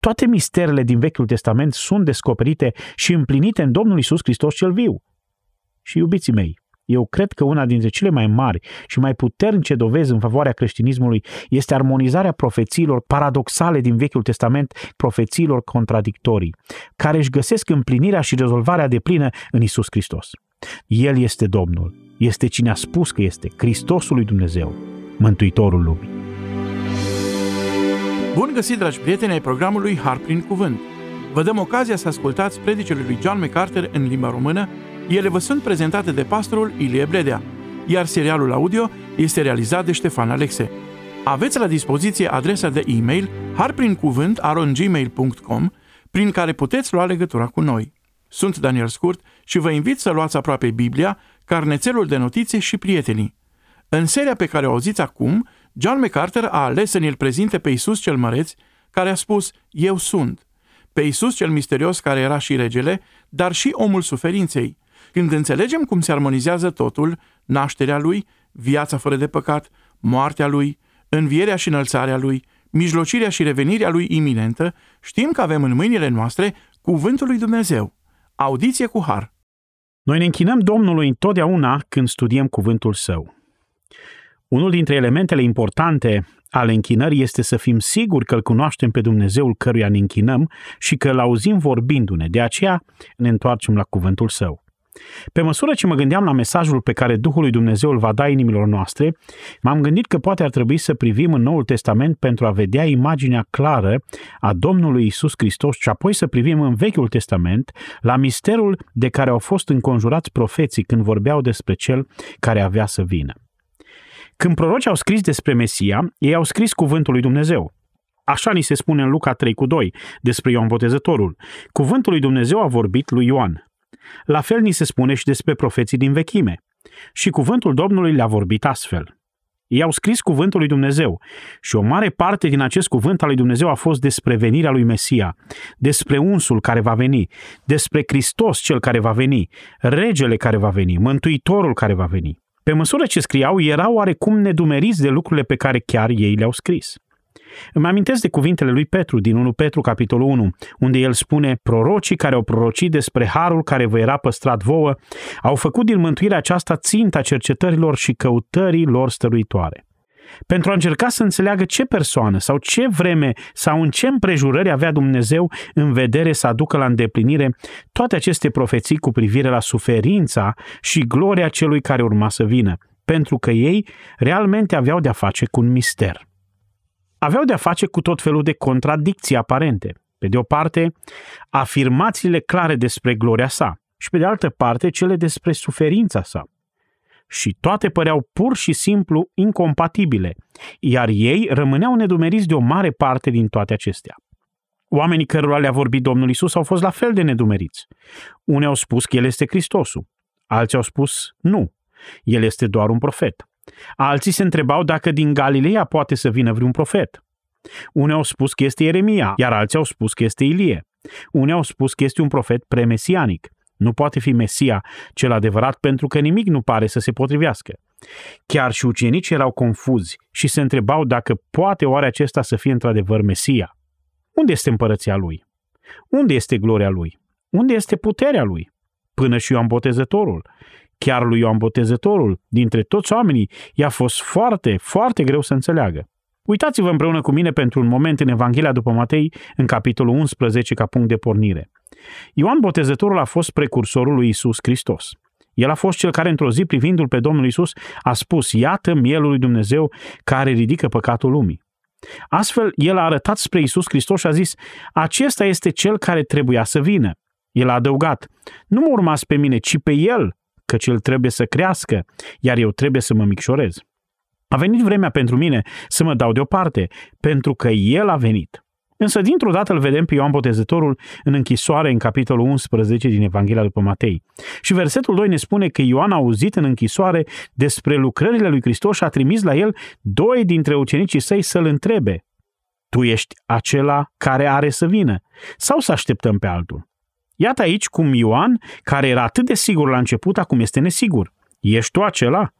Toate misterele din Vechiul Testament sunt descoperite și împlinite în Domnul Isus Hristos cel viu. Și iubiții mei, eu cred că una dintre cele mai mari și mai puternice dovezi în favoarea creștinismului este armonizarea profețiilor paradoxale din Vechiul Testament, profețiilor contradictorii, care își găsesc împlinirea și rezolvarea de plină în Isus Hristos. El este Domnul, este cine a spus că este Hristosul lui Dumnezeu, Mântuitorul lumii. Bun găsit, dragi prieteni, ai programului Har prin Cuvânt. Vă dăm ocazia să ascultați predicele lui John MacArthur în limba română. Ele vă sunt prezentate de pastorul Ilie Bledea, iar serialul audio este realizat de Ștefan Alexe. Aveți la dispoziție adresa de e-mail harprincuvânt.gmail.com prin care puteți lua legătura cu noi. Sunt Daniel Scurt și vă invit să luați aproape Biblia, carnețelul de notițe și prietenii. În seria pe care o auziți acum, John MacArthur a ales să ne-l prezinte pe Isus cel Măreț, care a spus, Eu sunt. Pe Isus cel misterios care era și regele, dar și omul suferinței. Când înțelegem cum se armonizează totul, nașterea lui, viața fără de păcat, moartea lui, învierea și înălțarea lui, mijlocirea și revenirea lui iminentă, știm că avem în mâinile noastre cuvântul lui Dumnezeu. Audiție cu har. Noi ne închinăm Domnului întotdeauna când studiem cuvântul său. Unul dintre elementele importante ale închinării este să fim siguri că îl cunoaștem pe Dumnezeul căruia ne închinăm și că îl auzim vorbindu-ne. De aceea ne întoarcem la cuvântul său. Pe măsură ce mă gândeam la mesajul pe care Duhul lui Dumnezeu îl va da inimilor noastre, m-am gândit că poate ar trebui să privim în Noul Testament pentru a vedea imaginea clară a Domnului Isus Hristos și apoi să privim în Vechiul Testament la misterul de care au fost înconjurați profeții când vorbeau despre cel care avea să vină. Când prorocii au scris despre Mesia, ei au scris cuvântul lui Dumnezeu. Așa ni se spune în Luca 3 cu 2 despre Ioan Botezătorul. Cuvântul lui Dumnezeu a vorbit lui Ioan. La fel ni se spune și despre profeții din vechime. Și cuvântul Domnului le-a vorbit astfel. Ei au scris cuvântul lui Dumnezeu și o mare parte din acest cuvânt al lui Dumnezeu a fost despre venirea lui Mesia, despre unsul care va veni, despre Hristos cel care va veni, regele care va veni, mântuitorul care va veni. Pe măsură ce scriau, erau oarecum nedumeriți de lucrurile pe care chiar ei le-au scris. Îmi amintesc de cuvintele lui Petru din 1 Petru, capitolul 1, unde el spune Prorocii care au prorocit despre harul care vă era păstrat vouă, au făcut din mântuirea aceasta ținta cercetărilor și căutării lor stăruitoare pentru a încerca să înțeleagă ce persoană sau ce vreme sau în ce împrejurări avea Dumnezeu în vedere să aducă la îndeplinire toate aceste profeții cu privire la suferința și gloria celui care urma să vină, pentru că ei realmente aveau de-a face cu un mister. Aveau de-a face cu tot felul de contradicții aparente. Pe de o parte, afirmațiile clare despre gloria sa și pe de altă parte cele despre suferința sa și toate păreau pur și simplu incompatibile, iar ei rămâneau nedumeriți de o mare parte din toate acestea. Oamenii cărora le-a vorbit Domnul Isus au fost la fel de nedumeriți. Unii au spus că El este Hristosul, alții au spus nu, El este doar un profet. Alții se întrebau dacă din Galileea poate să vină vreun profet. Unii au spus că este Ieremia, iar alții au spus că este Ilie. Unii au spus că este un profet premesianic. Nu poate fi Mesia cel adevărat pentru că nimic nu pare să se potrivească. Chiar și ucenicii erau confuzi și se întrebau dacă poate oare acesta să fie într-adevăr Mesia. Unde este împărăția lui? Unde este gloria lui? Unde este puterea lui? Până și Ioan Botezătorul. Chiar lui Ioan Botezătorul, dintre toți oamenii, i-a fost foarte, foarte greu să înțeleagă. Uitați-vă împreună cu mine pentru un moment în Evanghelia după Matei, în capitolul 11, ca punct de pornire. Ioan Botezătorul a fost precursorul lui Isus Hristos. El a fost cel care, într-o zi, privindu-l pe Domnul Isus, a spus, iată mielul lui Dumnezeu care ridică păcatul lumii. Astfel, el a arătat spre Isus Hristos și a zis, acesta este cel care trebuia să vină. El a adăugat, nu mă urmați pe mine, ci pe el, căci el trebuie să crească, iar eu trebuie să mă micșorez. A venit vremea pentru mine să mă dau deoparte, pentru că el a venit. Însă dintr-o dată îl vedem pe Ioan Botezătorul în închisoare în capitolul 11 din Evanghelia după Matei. Și versetul 2 ne spune că Ioan a auzit în închisoare despre lucrările lui Hristos și a trimis la el doi dintre ucenicii săi să-l întrebe Tu ești acela care are să vină sau să așteptăm pe altul? Iată aici cum Ioan, care era atât de sigur la început, acum este nesigur. Ești tu acela?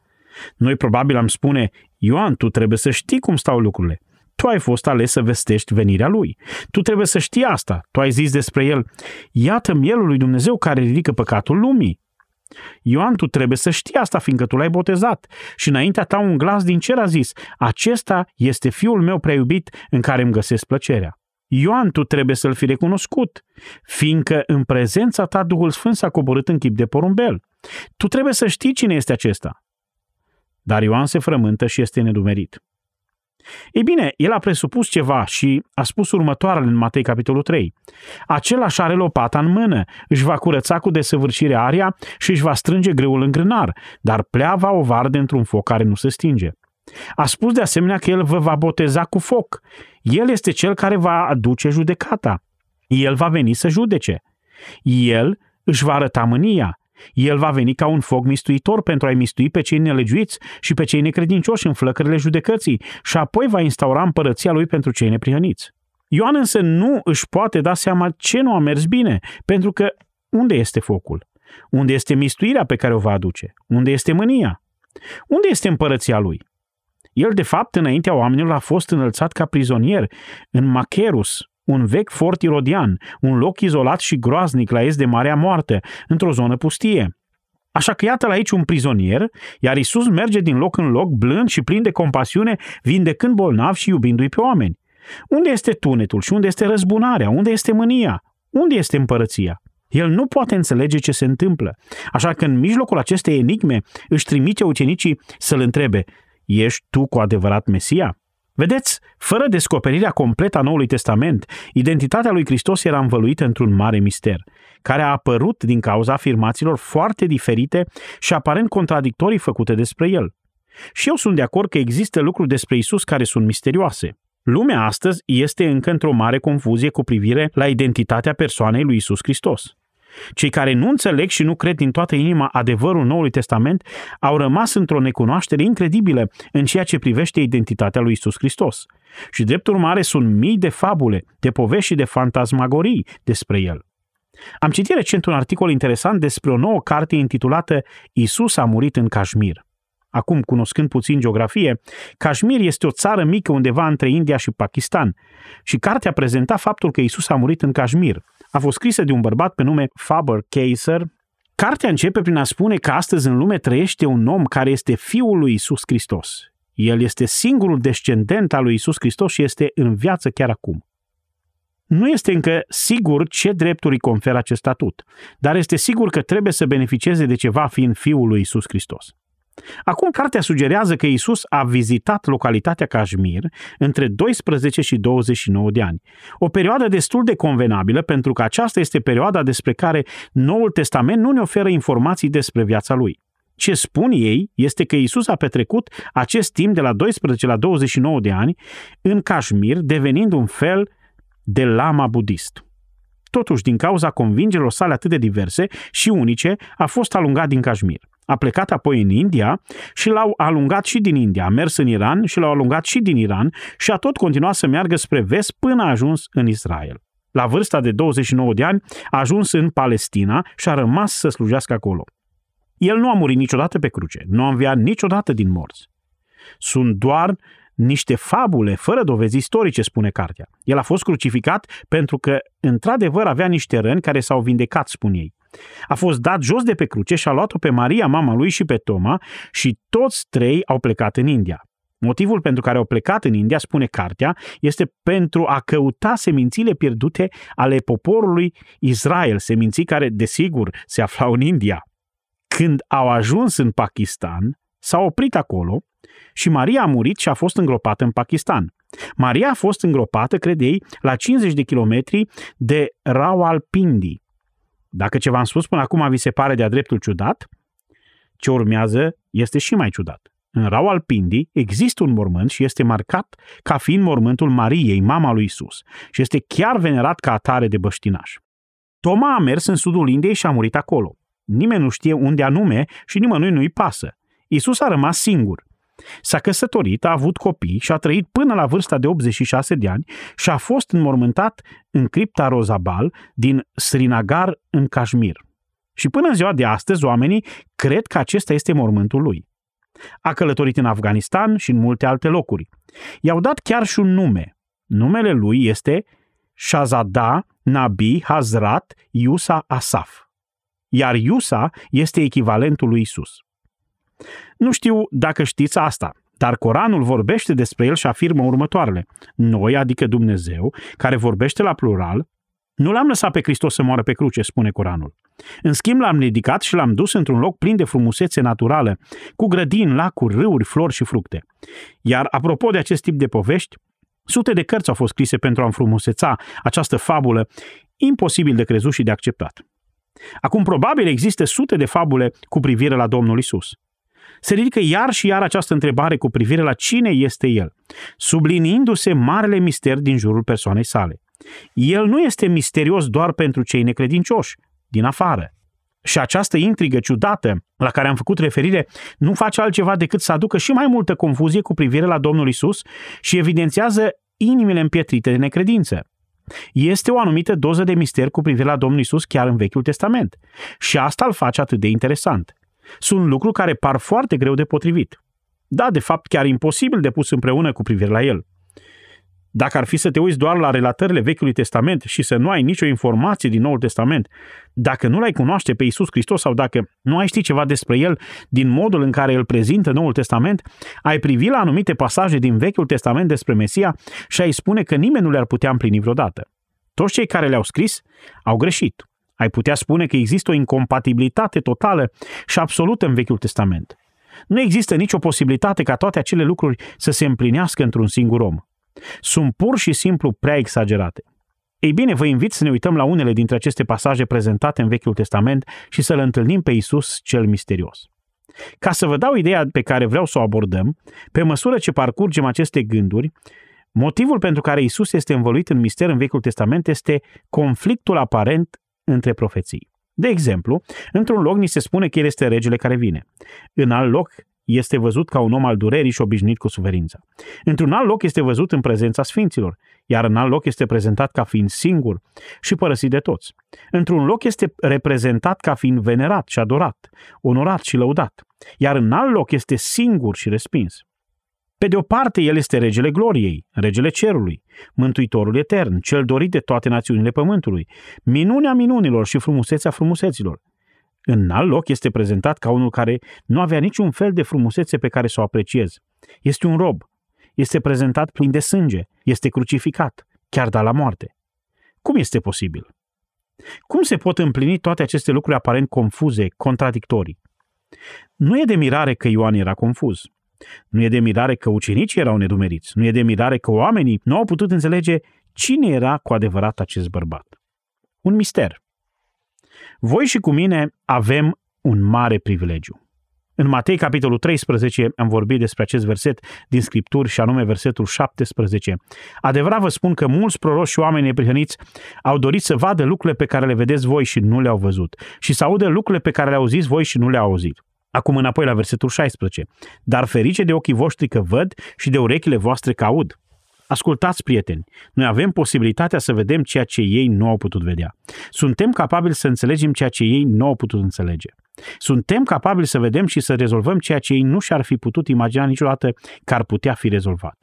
Noi probabil am spune, Ioan, tu trebuie să știi cum stau lucrurile. Tu ai fost ales să vestești venirea lui. Tu trebuie să știi asta. Tu ai zis despre el, iată mielul lui Dumnezeu care ridică păcatul lumii. Ioan, tu trebuie să știi asta, fiindcă tu l-ai botezat. Și înaintea ta un glas din cer a zis, acesta este fiul meu prea iubit în care îmi găsesc plăcerea. Ioan, tu trebuie să-l fi recunoscut, fiindcă în prezența ta Duhul Sfânt s-a coborât în chip de porumbel. Tu trebuie să știi cine este acesta. Dar Ioan se frământă și este nedumerit. Ei bine, el a presupus ceva și a spus următoarele în Matei capitolul 3. Același are lopata în mână, își va curăța cu desăvârșire aria și își va strânge greul în grânar, dar pleava o varde într-un foc care nu se stinge. A spus de asemenea că el vă va boteza cu foc. El este cel care va aduce judecata. El va veni să judece. El își va arăta mânia. El va veni ca un foc mistuitor pentru a-i mistui pe cei nelegiuiți și pe cei necredincioși în flăcările judecății și apoi va instaura împărăția lui pentru cei neprihăniți. Ioan însă nu își poate da seama ce nu a mers bine, pentru că unde este focul? Unde este mistuirea pe care o va aduce? Unde este mânia? Unde este împărăția lui? El, de fapt, înaintea oamenilor a fost înălțat ca prizonier în Macherus, un vechi fort irodian, un loc izolat și groaznic la est de Marea Moarte, într-o zonă pustie. Așa că iată la aici un prizonier, iar Isus merge din loc în loc, blând și plin de compasiune, vindecând bolnavi și iubindu-i pe oameni. Unde este tunetul și unde este răzbunarea? Unde este mânia? Unde este împărăția? El nu poate înțelege ce se întâmplă. Așa că în mijlocul acestei enigme își trimite ucenicii să-l întrebe, ești tu cu adevărat Mesia? Vedeți, fără descoperirea completă a Noului Testament, identitatea lui Hristos era învăluită într-un mare mister, care a apărut din cauza afirmațiilor foarte diferite și aparent contradictorii făcute despre el. Și eu sunt de acord că există lucruri despre Isus care sunt misterioase. Lumea astăzi este încă într-o mare confuzie cu privire la identitatea persoanei lui Isus Hristos. Cei care nu înțeleg și nu cred din toată inima adevărul Noului Testament au rămas într-o necunoaștere incredibilă în ceea ce privește identitatea lui Isus Hristos. Și drept urmare sunt mii de fabule, de povești și de fantasmagorii despre el. Am citit recent un articol interesant despre o nouă carte intitulată Isus a murit în Kashmir. Acum, cunoscând puțin geografie, Kashmir este o țară mică undeva între India și Pakistan și cartea prezenta faptul că Isus a murit în Kashmir, a fost scrisă de un bărbat pe nume Faber Kaiser. Cartea începe prin a spune că astăzi în lume trăiește un om care este fiul lui Isus Hristos. El este singurul descendent al lui Isus Hristos și este în viață chiar acum. Nu este încă sigur ce drepturi îi conferă acest statut, dar este sigur că trebuie să beneficieze de ceva fiind fiul lui Isus Hristos. Acum, cartea sugerează că Isus a vizitat localitatea Kashmir între 12 și 29 de ani. O perioadă destul de convenabilă pentru că aceasta este perioada despre care Noul Testament nu ne oferă informații despre viața lui. Ce spun ei este că Isus a petrecut acest timp de la 12 la 29 de ani în Kashmir, devenind un fel de lama budist. Totuși, din cauza convingerilor sale atât de diverse și unice, a fost alungat din Kashmir. A plecat apoi în India și l-au alungat și din India. A mers în Iran și l-au alungat și din Iran și a tot continuat să meargă spre vest până a ajuns în Israel. La vârsta de 29 de ani a ajuns în Palestina și a rămas să slujească acolo. El nu a murit niciodată pe cruce, nu a înviat niciodată din morți. Sunt doar niște fabule fără dovezi istorice, spune cartea. El a fost crucificat pentru că, într-adevăr, avea niște răni care s-au vindecat, spun ei. A fost dat jos de pe cruce și a luat-o pe Maria, mama lui și pe Toma și toți trei au plecat în India. Motivul pentru care au plecat în India, spune cartea, este pentru a căuta semințile pierdute ale poporului Israel, seminții care, desigur, se aflau în India. Când au ajuns în Pakistan, s-au oprit acolo și Maria a murit și a fost îngropată în Pakistan. Maria a fost îngropată, cred ei, la 50 de kilometri de Rawalpindi, dacă ce v-am spus până acum vi se pare de-a dreptul ciudat, ce urmează este și mai ciudat. În Rawalpindi există un mormânt și este marcat ca fiind mormântul Mariei, mama lui Isus, și este chiar venerat ca atare de băștinaș. Toma a mers în sudul Indiei și a murit acolo. Nimeni nu știe unde anume și nimănui nu-i pasă. Isus a rămas singur. S-a căsătorit, a avut copii și a trăit până la vârsta de 86 de ani și a fost înmormântat în cripta Rozabal din Srinagar în Kashmir. Și până în ziua de astăzi, oamenii cred că acesta este mormântul lui. A călătorit în Afganistan și în multe alte locuri. I-au dat chiar și un nume. Numele lui este Shazada Nabi Hazrat Yusa Asaf. Iar Yusa este echivalentul lui Isus. Nu știu dacă știți asta, dar Coranul vorbește despre el și afirmă următoarele. Noi, adică Dumnezeu, care vorbește la plural, nu l-am lăsat pe Hristos să moară pe cruce, spune Coranul. În schimb, l-am ridicat și l-am dus într-un loc plin de frumusețe naturală, cu grădini, lacuri, râuri, flori și fructe. Iar apropo de acest tip de povești, sute de cărți au fost scrise pentru a înfrumuseța această fabulă imposibil de crezut și de acceptat. Acum, probabil există sute de fabule cu privire la Domnul Isus. Se ridică iar și iar această întrebare cu privire la cine este El, subliniindu-se marele mister din jurul persoanei sale. El nu este misterios doar pentru cei necredincioși, din afară. Și această intrigă ciudată la care am făcut referire nu face altceva decât să aducă și mai multă confuzie cu privire la Domnul Isus și evidențiază inimile împietrite de necredință. Este o anumită doză de mister cu privire la Domnul Isus chiar în Vechiul Testament. Și asta îl face atât de interesant. Sunt lucruri care par foarte greu de potrivit. Da, de fapt, chiar imposibil de pus împreună cu privire la el. Dacă ar fi să te uiți doar la relatările Vechiului Testament și să nu ai nicio informație din Noul Testament, dacă nu l-ai cunoaște pe Isus Hristos sau dacă nu ai ști ceva despre el din modul în care îl prezintă Noul Testament, ai privi la anumite pasaje din Vechiul Testament despre Mesia și ai spune că nimeni nu le-ar putea împlini vreodată. Toți cei care le-au scris au greșit. Ai putea spune că există o incompatibilitate totală și absolută în Vechiul Testament. Nu există nicio posibilitate ca toate acele lucruri să se împlinească într-un singur om sunt pur și simplu prea exagerate. Ei bine, vă invit să ne uităm la unele dintre aceste pasaje prezentate în Vechiul Testament și să-L întâlnim pe Isus cel misterios. Ca să vă dau ideea pe care vreau să o abordăm, pe măsură ce parcurgem aceste gânduri, motivul pentru care Isus este învăluit în mister în Vechiul Testament este conflictul aparent între profeții. De exemplu, într-un loc ni se spune că El este regele care vine. În alt loc este văzut ca un om al durerii și obișnuit cu suferința. Într-un alt loc este văzut în prezența sfinților, iar în alt loc este prezentat ca fiind singur și părăsit de toți. Într-un loc este reprezentat ca fiind venerat și adorat, onorat și lăudat, iar în alt loc este singur și respins. Pe de o parte, el este regele gloriei, regele cerului, mântuitorul etern, cel dorit de toate națiunile pământului, minunea minunilor și frumusețea frumuseților. În alt loc este prezentat ca unul care nu avea niciun fel de frumusețe pe care să o apreciez. Este un rob. Este prezentat plin de sânge. Este crucificat, chiar da la moarte. Cum este posibil? Cum se pot împlini toate aceste lucruri aparent confuze, contradictorii? Nu e de mirare că Ioan era confuz. Nu e de mirare că ucenicii erau nedumeriți. Nu e de mirare că oamenii nu au putut înțelege cine era cu adevărat acest bărbat. Un mister. Voi și cu mine avem un mare privilegiu. În Matei, capitolul 13, am vorbit despre acest verset din Scripturi și anume versetul 17. Adevărat vă spun că mulți proroși și oameni neprihăniți au dorit să vadă lucrurile pe care le vedeți voi și nu le-au văzut și să audă lucrurile pe care le auziți voi și nu le-au auzit. Acum înapoi la versetul 16. Dar ferice de ochii voștri că văd și de urechile voastre că aud. Ascultați, prieteni, noi avem posibilitatea să vedem ceea ce ei nu au putut vedea. Suntem capabili să înțelegem ceea ce ei nu au putut înțelege. Suntem capabili să vedem și să rezolvăm ceea ce ei nu și-ar fi putut imagina niciodată că ar putea fi rezolvat.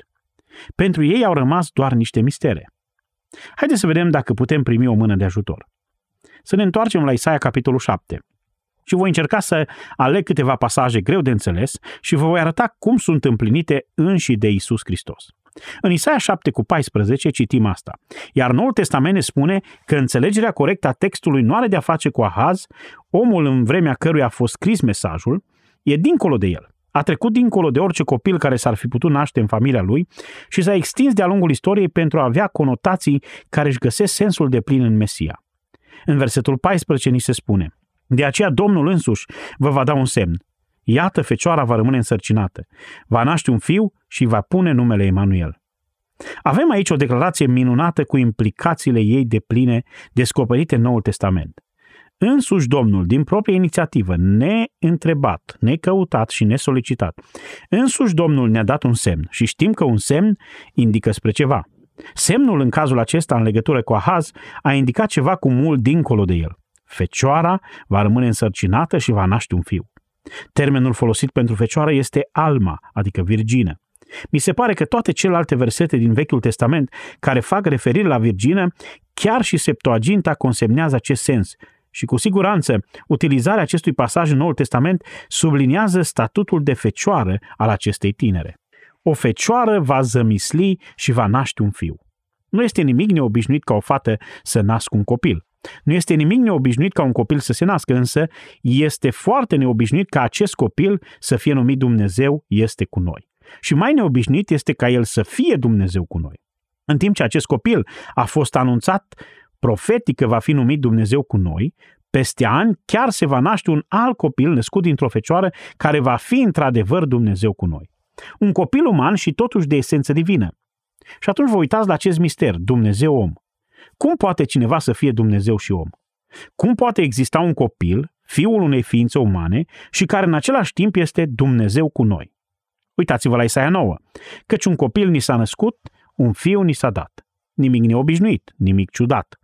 Pentru ei au rămas doar niște mistere. Haideți să vedem dacă putem primi o mână de ajutor. Să ne întoarcem la Isaia capitolul 7 și voi încerca să aleg câteva pasaje greu de înțeles și vă voi arăta cum sunt împlinite înși de Isus Hristos. În Isaia 7 cu 14 citim asta. Iar Noul Testament ne spune că înțelegerea corectă a textului nu are de a face cu Ahaz, omul în vremea căruia a fost scris mesajul, e dincolo de el. A trecut dincolo de orice copil care s-ar fi putut naște în familia lui și s-a extins de-a lungul istoriei pentru a avea conotații care își găsesc sensul de plin în Mesia. În versetul 14 ni se spune, de aceea Domnul însuși vă va da un semn. Iată, fecioara va rămâne însărcinată. Va naște un fiu și va pune numele Emanuel. Avem aici o declarație minunată cu implicațiile ei de pline descoperite în Noul Testament. Însuși Domnul, din proprie inițiativă, neîntrebat, necăutat și nesolicitat, însuși Domnul ne-a dat un semn și știm că un semn indică spre ceva. Semnul în cazul acesta, în legătură cu Ahaz, a indicat ceva cu mult dincolo de el. Fecioara va rămâne însărcinată și va naște un fiu. Termenul folosit pentru fecioară este alma, adică virgină. Mi se pare că toate celelalte versete din Vechiul Testament care fac referire la virgină, chiar și Septuaginta consemnează acest sens. Și cu siguranță, utilizarea acestui pasaj în Noul Testament subliniază statutul de fecioară al acestei tinere. O fecioară va zămisli și va naște un fiu. Nu este nimic neobișnuit ca o fată să nască un copil. Nu este nimic neobișnuit ca un copil să se nască, însă este foarte neobișnuit ca acest copil să fie numit Dumnezeu este cu noi. Și mai neobișnuit este ca el să fie Dumnezeu cu noi. În timp ce acest copil a fost anunțat profetic că va fi numit Dumnezeu cu noi, peste ani chiar se va naște un alt copil născut dintr-o fecioară care va fi într-adevăr Dumnezeu cu noi. Un copil uman și totuși de esență divină. Și atunci vă uitați la acest mister, Dumnezeu-om. Cum poate cineva să fie Dumnezeu și om? Cum poate exista un copil, fiul unei ființe umane, și care în același timp este Dumnezeu cu noi? Uitați-vă la Isaia 9. Căci un copil ni s-a născut, un fiu ni s-a dat. Nimic neobișnuit, nimic ciudat.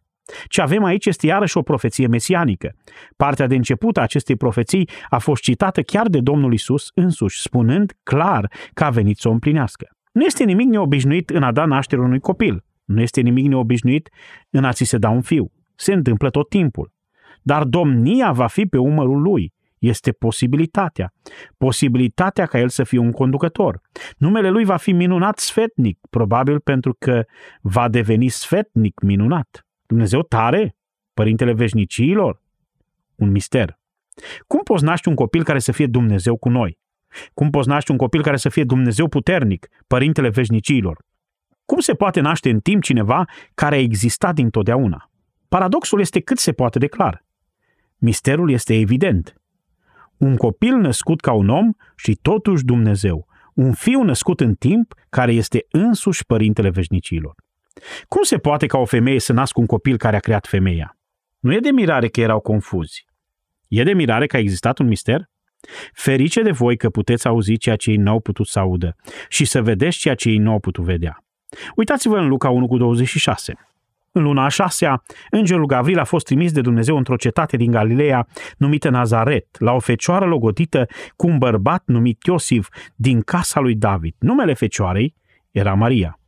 Ce avem aici este iarăși o profeție mesianică. Partea de început a acestei profeții a fost citată chiar de Domnul Isus însuși, spunând clar că a venit să o împlinească. Nu este nimic neobișnuit în a da naștere unui copil. Nu este nimic neobișnuit în a ți se da un fiu. Se întâmplă tot timpul. Dar domnia va fi pe umărul lui. Este posibilitatea. Posibilitatea ca el să fie un conducător. Numele lui va fi minunat sfetnic, probabil pentru că va deveni sfetnic minunat. Dumnezeu tare? Părintele veșnicilor? Un mister. Cum poți naște un copil care să fie Dumnezeu cu noi? Cum poți naște un copil care să fie Dumnezeu puternic, Părintele veșnicilor? Cum se poate naște în timp cineva care a existat dintotdeauna? Paradoxul este cât se poate de clar. Misterul este evident. Un copil născut ca un om și totuși Dumnezeu. Un fiu născut în timp care este însuși Părintele veșnicilor. Cum se poate ca o femeie să nască un copil care a creat femeia? Nu e de mirare că erau confuzi. E de mirare că a existat un mister? Ferice de voi că puteți auzi ceea ce ei n-au putut să audă și să vedeți ceea ce ei nu au putut vedea. Uitați-vă în Luca 1 cu 26. În luna a șasea, îngerul Gavril a fost trimis de Dumnezeu într-o cetate din Galileea numită Nazaret, la o fecioară logodită cu un bărbat numit Iosif din casa lui David. Numele fecioarei era Maria.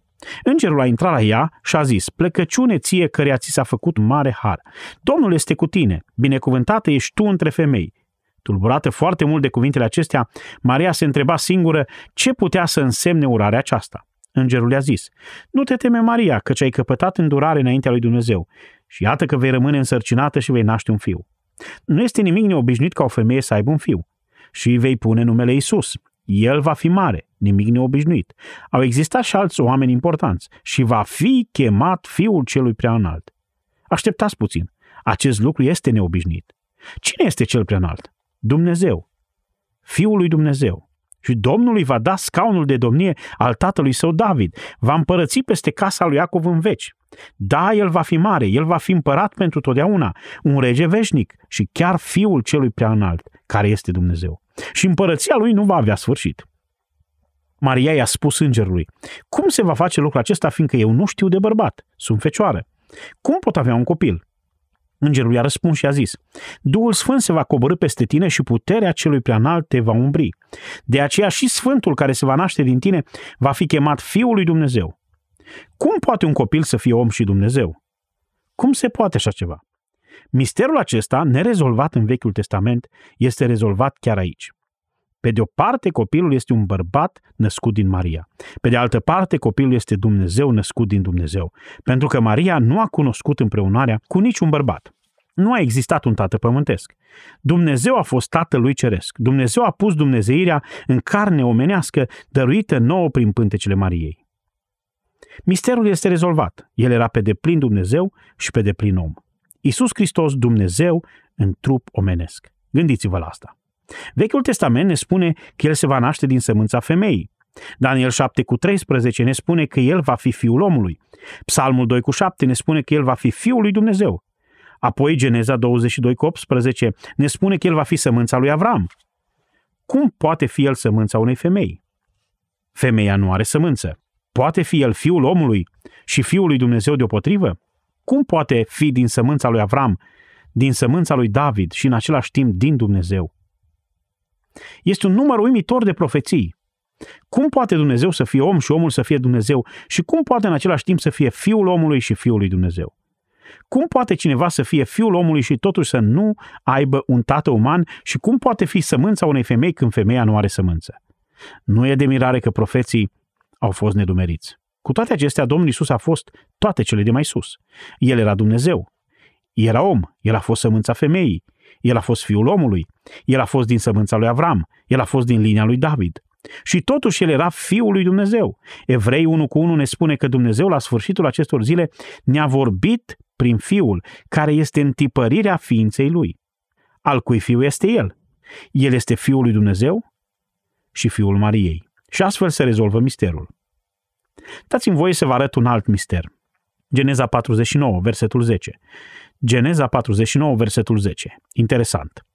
Îngerul a intrat la ea și a zis, plecăciune ție căreia ți s-a făcut mare har. Domnul este cu tine, binecuvântată ești tu între femei. Tulburată foarte mult de cuvintele acestea, Maria se întreba singură ce putea să însemne urarea aceasta. Îngerul i-a zis, nu te teme, Maria, căci ai căpătat îndurare înaintea lui Dumnezeu și iată că vei rămâne însărcinată și vei naște un fiu. Nu este nimic neobișnuit ca o femeie să aibă un fiu și îi vei pune numele Isus. El va fi mare, nimic neobișnuit. Au existat și alți oameni importanți și va fi chemat fiul celui prea înalt. Așteptați puțin. Acest lucru este neobișnuit. Cine este cel prea înalt? Dumnezeu. Fiul lui Dumnezeu. Și Domnul îi va da scaunul de domnie al tatălui său David. Va împărăți peste casa lui Iacov în veci. Da, el va fi mare, el va fi împărat pentru totdeauna, un rege veșnic și chiar fiul celui prea înalt, care este Dumnezeu. Și împărăția lui nu va avea sfârșit. Maria i-a spus îngerului, cum se va face lucrul acesta fiindcă eu nu știu de bărbat, sunt fecioară? Cum pot avea un copil? Îngerul i-a răspuns și a zis, Duhul Sfânt se va coborâ peste tine și puterea celui preanalt te va umbri. De aceea și Sfântul care se va naște din tine va fi chemat Fiul lui Dumnezeu. Cum poate un copil să fie om și Dumnezeu? Cum se poate așa ceva? Misterul acesta, nerezolvat în Vechiul Testament, este rezolvat chiar aici. Pe de o parte, copilul este un bărbat născut din Maria. Pe de altă parte, copilul este Dumnezeu născut din Dumnezeu. Pentru că Maria nu a cunoscut împreunarea cu niciun bărbat. Nu a existat un tată pământesc. Dumnezeu a fost tatăl lui ceresc. Dumnezeu a pus dumnezeirea în carne omenească, dăruită nouă prin pântecele Mariei. Misterul este rezolvat. El era pe deplin Dumnezeu și pe deplin om. Iisus Hristos, Dumnezeu, în trup omenesc. Gândiți-vă la asta. Vechiul Testament ne spune că el se va naște din sămânța femeii. Daniel 7 cu 13 ne spune că el va fi fiul omului. Psalmul 2 cu 7 ne spune că el va fi fiul lui Dumnezeu. Apoi Geneza 22 cu 18 ne spune că el va fi sămânța lui Avram. Cum poate fi el sămânța unei femei? Femeia nu are sămânță. Poate fi el fiul omului și fiul lui Dumnezeu deopotrivă? Cum poate fi din sămânța lui Avram, din sămânța lui David și în același timp din Dumnezeu? Este un număr uimitor de profeții. Cum poate Dumnezeu să fie om și omul să fie Dumnezeu și cum poate în același timp să fie fiul omului și fiul lui Dumnezeu? Cum poate cineva să fie fiul omului și totuși să nu aibă un tată uman și cum poate fi sămânța unei femei când femeia nu are sămânță? Nu e de mirare că profeții au fost nedumeriți. Cu toate acestea, Domnul Isus a fost toate cele de mai sus. El era Dumnezeu. Era om. El a fost sămânța femeii. El a fost fiul omului. El a fost din sămânța lui Avram. El a fost din linia lui David. Și totuși el era Fiul lui Dumnezeu. Evrei 1 cu 1 ne spune că Dumnezeu la sfârșitul acestor zile ne-a vorbit prin Fiul, care este întipărirea ființei lui. Al cui fiu este el? El este Fiul lui Dumnezeu și Fiul Mariei. Și astfel se rezolvă misterul. Dați-mi voie să vă arăt un alt mister. Geneza 49, versetul 10. Geneza 49, versetul 10. Interesant.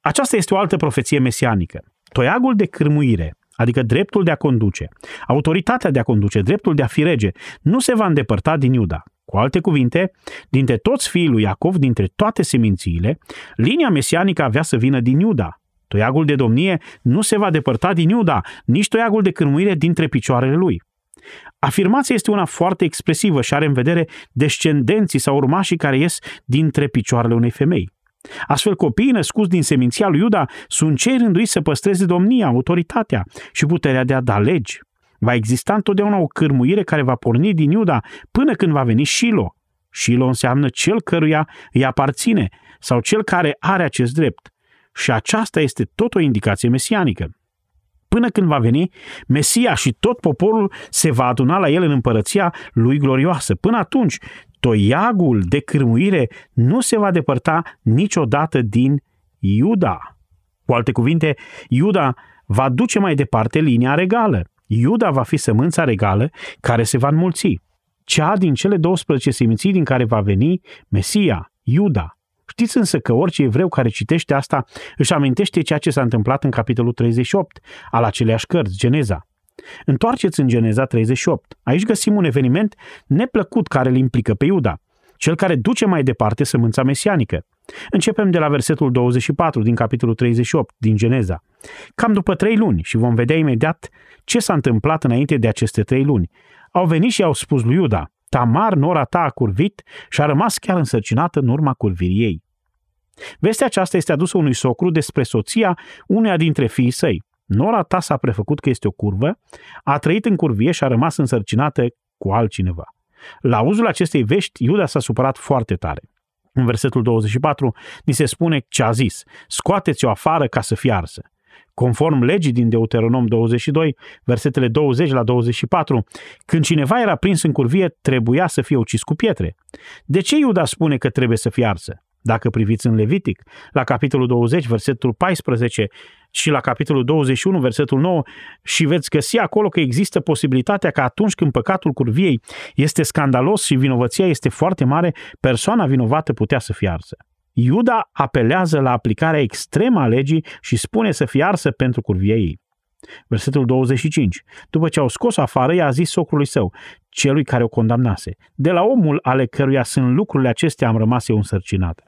Aceasta este o altă profeție mesianică. Toiagul de cârmuire, adică dreptul de a conduce, autoritatea de a conduce, dreptul de a fi rege, nu se va îndepărta din Iuda. Cu alte cuvinte, dintre toți fiii lui Iacov, dintre toate semințiile, linia mesianică avea să vină din Iuda. Toiagul de domnie nu se va depărta din Iuda, nici toiagul de cârmuire dintre picioarele lui. Afirmația este una foarte expresivă și are în vedere descendenții sau urmașii care ies dintre picioarele unei femei. Astfel, copiii născuți din seminția lui Iuda sunt cei rânduiți să păstreze domnia, autoritatea și puterea de a da legi. Va exista întotdeauna o cârmuire care va porni din Iuda până când va veni Shilo. Shilo înseamnă cel căruia îi aparține sau cel care are acest drept. Și aceasta este tot o indicație mesianică. Până când va veni Mesia și tot poporul se va aduna la el în împărăția lui glorioasă. Până atunci, toiagul de cârmuire nu se va depărta niciodată din Iuda. Cu alte cuvinte, Iuda va duce mai departe linia regală. Iuda va fi sămânța regală care se va înmulți. Cea din cele 12 seminții din care va veni Mesia, Iuda. Știți însă că orice evreu care citește asta își amintește ceea ce s-a întâmplat în capitolul 38 al aceleiași cărți, Geneza. Întoarceți în Geneza 38. Aici găsim un eveniment neplăcut care îl implică pe Iuda, cel care duce mai departe sămânța mesianică. Începem de la versetul 24 din capitolul 38 din Geneza. Cam după trei luni și vom vedea imediat ce s-a întâmplat înainte de aceste trei luni. Au venit și au spus lui Iuda, Tamar, nora ta, a curvit și a rămas chiar însărcinată în urma curvirii ei. Vestea aceasta este adusă unui socru despre soția uneia dintre fiii săi. Nora ta s-a prefăcut că este o curvă, a trăit în curvie și a rămas însărcinată cu altcineva. La auzul acestei vești, Iuda s-a supărat foarte tare. În versetul 24, ni se spune ce a zis, scoateți-o afară ca să fie arsă. Conform legii din Deuteronom 22, versetele 20 la 24, când cineva era prins în curvie, trebuia să fie ucis cu pietre. De ce Iuda spune că trebuie să fie arsă? Dacă priviți în Levitic, la capitolul 20, versetul 14 și la capitolul 21, versetul 9, și veți găsi acolo că există posibilitatea că atunci când păcatul curviei este scandalos și vinovăția este foarte mare, persoana vinovată putea să fie arsă. Iuda apelează la aplicarea extremă a legii și spune să fie arsă pentru curvia ei. Versetul 25. După ce au scos afară, i-a zis socrului său, celui care o condamnase. De la omul ale căruia sunt lucrurile acestea am rămas eu însărcinată.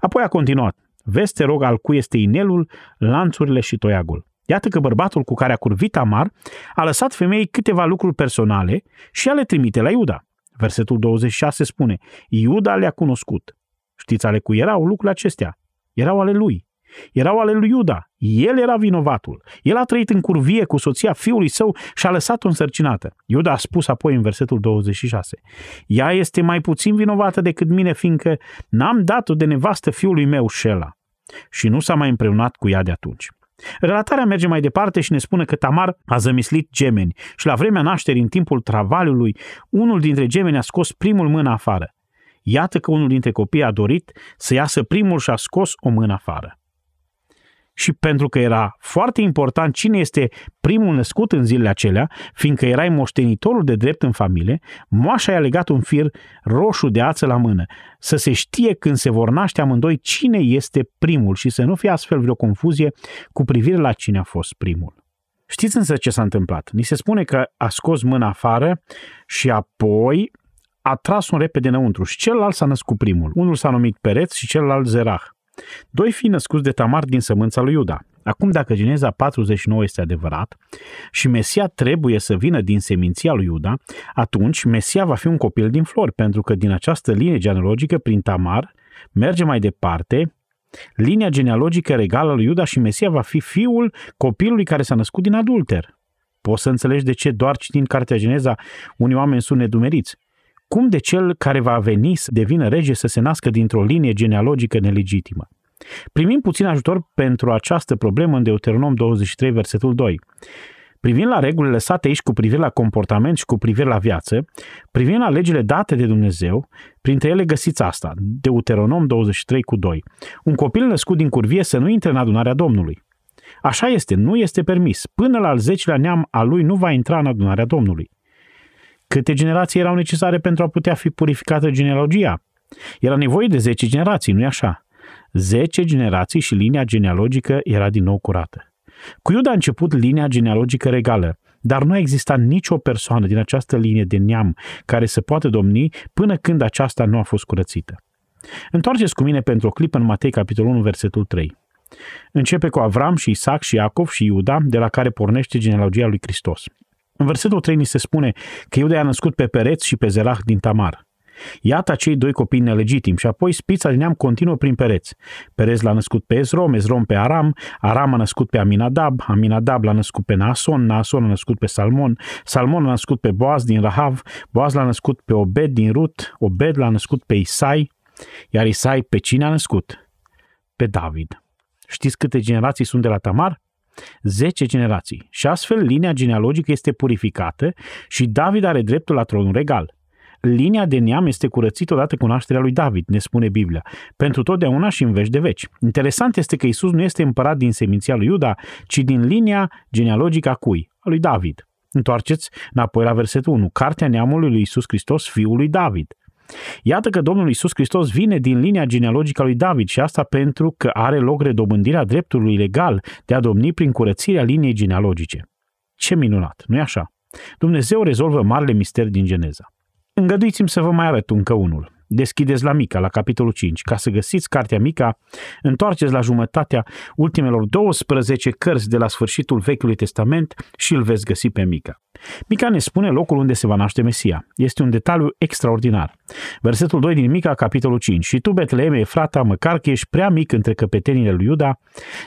Apoi a continuat. Vezi, te rog, al cui este inelul, lanțurile și toiagul. Iată că bărbatul cu care a curvit Amar a lăsat femeii câteva lucruri personale și a le trimite la Iuda. Versetul 26 spune, Iuda le-a cunoscut. Știți ale cui erau lucrurile acestea? Erau ale lui. Erau ale lui Iuda. El era vinovatul. El a trăit în curvie cu soția fiului său și a lăsat-o însărcinată. Iuda a spus apoi în versetul 26. Ea este mai puțin vinovată decât mine, fiindcă n-am dat-o de nevastă fiului meu, Shela. Și nu s-a mai împreunat cu ea de atunci. Relatarea merge mai departe și ne spune că Tamar a zămislit gemeni și la vremea nașterii, în timpul travaliului, unul dintre gemeni a scos primul mână afară. Iată că unul dintre copii a dorit să iasă primul și a scos o mână afară și pentru că era foarte important cine este primul născut în zilele acelea, fiindcă erai moștenitorul de drept în familie, moașa i-a legat un fir roșu de ață la mână, să se știe când se vor naște amândoi cine este primul și să nu fie astfel vreo confuzie cu privire la cine a fost primul. Știți însă ce s-a întâmplat? Ni se spune că a scos mâna afară și apoi a tras un repede înăuntru și celălalt s-a născut primul. Unul s-a numit Pereț și celălalt Zerah. Doi fii născuți de Tamar din sămânța lui Iuda. Acum, dacă Geneza 49 este adevărat și Mesia trebuie să vină din seminția lui Iuda, atunci Mesia va fi un copil din flori, pentru că din această linie genealogică, prin Tamar, merge mai departe linia genealogică regală lui Iuda și Mesia va fi fiul copilului care s-a născut din adulter. Poți să înțelegi de ce doar citind Cartea Geneza unii oameni sunt nedumeriți. Cum de cel care va veni să devină rege să se nască dintr-o linie genealogică nelegitimă? Primim puțin ajutor pentru această problemă în Deuteronom 23, versetul 2. Privind la regulile lăsate aici cu privire la comportament și cu privire la viață, privind la legile date de Dumnezeu, printre ele găsiți asta, Deuteronom 23 cu 2. Un copil născut din curvie să nu intre în adunarea Domnului. Așa este, nu este permis. Până la al zecelea neam al lui nu va intra în adunarea Domnului. Câte generații erau necesare pentru a putea fi purificată genealogia? Era nevoie de 10 generații, nu-i așa? 10 generații și linia genealogică era din nou curată. Cu Iuda a început linia genealogică regală, dar nu a existat nicio persoană din această linie de neam care să poată domni până când aceasta nu a fost curățită. Întoarceți cu mine pentru o clipă în Matei, capitolul 1, versetul 3. Începe cu Avram și Isaac și Iacov și Iuda, de la care pornește genealogia lui Hristos. În versetul 3 ni se spune că Iuda a născut pe Pereț și pe Zerah din Tamar. Iată acei doi copii nelegitimi și apoi spița din neam continuă prin pereți. Perez l-a născut pe Ezrom, Ezrom pe Aram, Aram a născut pe Aminadab, Aminadab l-a născut pe Naason, Naason a născut pe Salmon, Salmon a născut pe Boaz din Rahav, Boaz l-a născut pe Obed din Rut, Obed l-a născut pe Isai, iar Isai pe cine a născut? Pe David. Știți câte generații sunt de la Tamar? 10 generații. Și astfel linia genealogică este purificată și David are dreptul la tronul regal. Linia de neam este curățită odată cu nașterea lui David, ne spune Biblia, pentru totdeauna și în veci de veci. Interesant este că Isus nu este împărat din seminția lui Iuda, ci din linia genealogică a cui? A lui David. Întoarceți înapoi la versetul 1. Cartea neamului lui Isus Hristos, fiul lui David. Iată că Domnul Isus Hristos vine din linia genealogică a lui David și asta pentru că are loc redobândirea dreptului legal de a domni prin curățirea liniei genealogice. Ce minunat, nu-i așa? Dumnezeu rezolvă marele mister din Geneza. Îngăduiți-mi să vă mai arăt încă unul. Deschideți la Mica, la capitolul 5. Ca să găsiți cartea Mica, întoarceți la jumătatea ultimelor 12 cărți de la sfârșitul Vechiului Testament și îl veți găsi pe Mica. Mica ne spune locul unde se va naște Mesia. Este un detaliu extraordinar. Versetul 2 din Mica, capitolul 5. Și tu, Betleeme, frata, măcar că ești prea mic între căpetenile lui Iuda,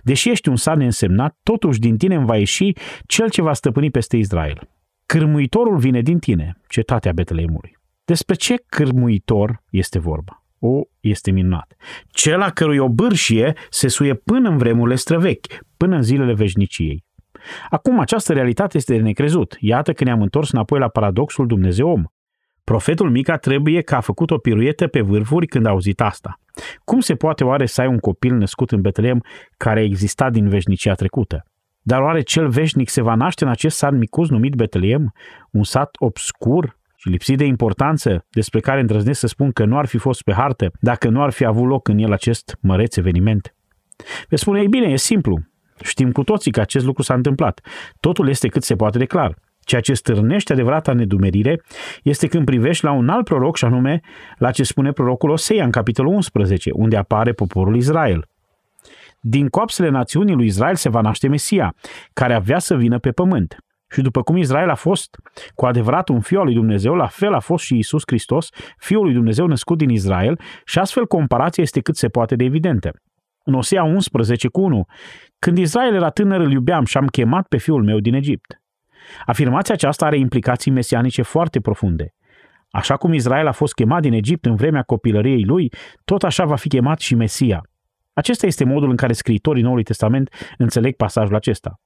deși ești un sat neînsemnat, totuși din tine îmi va ieși cel ce va stăpâni peste Israel. Cârmuitorul vine din tine, cetatea Betleemului. Despre ce cârmuitor este vorba? O, este minunat. Cel a cărui obârșie se suie până în vremurile străvechi, până în zilele veșniciei. Acum această realitate este de necrezut. Iată că ne-am întors înapoi la paradoxul Dumnezeu-om. Profetul Mica trebuie că a făcut o piruietă pe vârfuri când a auzit asta. Cum se poate oare să ai un copil născut în Betleem care exista din veșnicia trecută? Dar oare cel veșnic se va naște în acest sat micus numit Betleem, un sat obscur și lipsit de importanță, despre care îndrăznesc să spun că nu ar fi fost pe hartă dacă nu ar fi avut loc în el acest măreț eveniment? Veți spune, ei bine, e simplu. Știm cu toții că acest lucru s-a întâmplat. Totul este cât se poate de clar. Ceea ce stârnește adevărata nedumerire este când privești la un alt proroc și anume la ce spune prorocul Oseia în capitolul 11, unde apare poporul Israel. Din coapsele națiunii lui Israel se va naște Mesia, care avea să vină pe pământ. Și după cum Israel a fost cu adevărat un fiu al lui Dumnezeu, la fel a fost și Isus Hristos, fiul lui Dumnezeu născut din Israel, și astfel comparația este cât se poate de evidentă. În Osea 11 cu 1, când Israel era tânăr îl iubeam și am chemat pe fiul meu din Egipt. Afirmația aceasta are implicații mesianice foarte profunde. Așa cum Israel a fost chemat din Egipt în vremea copilăriei lui, tot așa va fi chemat și Mesia. Acesta este modul în care scriitorii Noului Testament înțeleg pasajul acesta.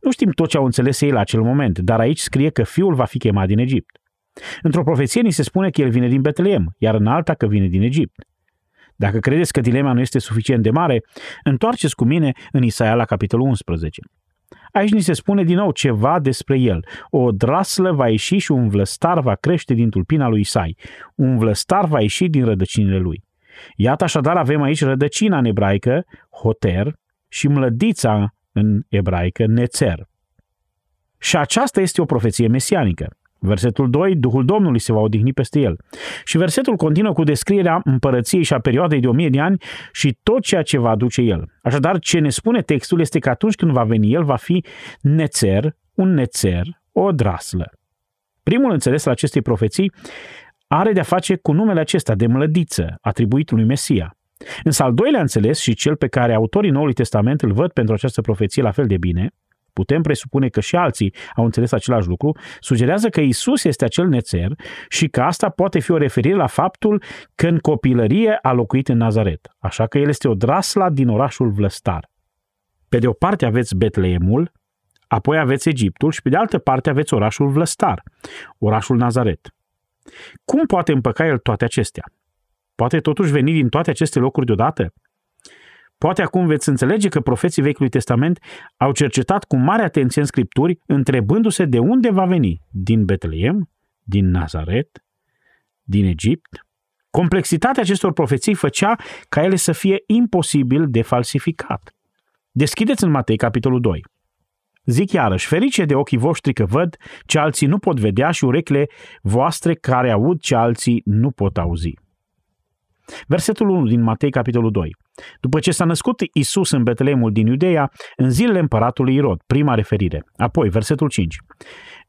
Nu știm tot ce au înțeles ei la acel moment, dar aici scrie că fiul va fi chemat din Egipt. Într-o profeție ni se spune că el vine din Betleem, iar în alta că vine din Egipt. Dacă credeți că dilema nu este suficient de mare, întoarceți cu mine în Isaia la capitolul 11. Aici ni se spune din nou ceva despre el. O draslă va ieși și un vlăstar va crește din tulpina lui Isai. Un vlăstar va ieși din rădăcinile lui. Iată așadar avem aici rădăcina în ebraică, hoter, și mlădița în ebraică, nețer. Și aceasta este o profeție mesianică. Versetul 2, Duhul Domnului se va odihni peste el. Și versetul continuă cu descrierea împărăției și a perioadei de o mie de ani și tot ceea ce va aduce el. Așadar, ce ne spune textul este că atunci când va veni el, va fi nețer, un nețer, o draslă. Primul înțeles al acestei profeții are de-a face cu numele acesta de mlădiță, atribuit lui Mesia. Însă al doilea înțeles și cel pe care autorii Noului Testament îl văd pentru această profeție la fel de bine, putem presupune că și alții au înțeles același lucru, sugerează că Isus este acel nețer și că asta poate fi o referire la faptul că în copilărie a locuit în Nazaret, așa că el este o drasla din orașul Vlăstar. Pe de o parte aveți Betleemul, apoi aveți Egiptul și pe de altă parte aveți orașul Vlăstar, orașul Nazaret. Cum poate împăca el toate acestea? Poate totuși veni din toate aceste locuri deodată? Poate acum veți înțelege că profeții Vechiului Testament au cercetat cu mare atenție în Scripturi, întrebându-se de unde va veni, din Betleem, din Nazaret, din Egipt. Complexitatea acestor profeții făcea ca ele să fie imposibil de falsificat. Deschideți în Matei, capitolul 2. Zic iarăși, ferice de ochii voștri că văd ce alții nu pot vedea și urechile voastre care aud ce alții nu pot auzi. Versetul 1 din Matei, capitolul 2. După ce s-a născut Isus în Betleemul din Iudeea, în zilele împăratului Irod, prima referire. Apoi, versetul 5.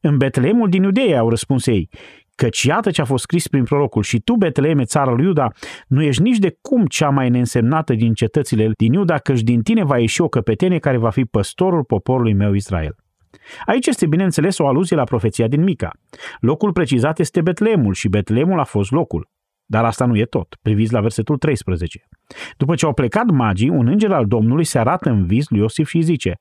În Betleemul din Iudeea au răspuns ei, căci iată ce a fost scris prin prorocul și tu, Betleeme, țara lui Iuda, nu ești nici de cum cea mai neînsemnată din cetățile din Iuda, căci din tine va ieși o căpetenie care va fi păstorul poporului meu Israel. Aici este bineînțeles o aluzie la profeția din Mica. Locul precizat este Betleemul și Betleemul a fost locul. Dar asta nu e tot. Priviți la versetul 13. După ce au plecat magii, un înger al Domnului se arată în vis lui Iosif și îi zice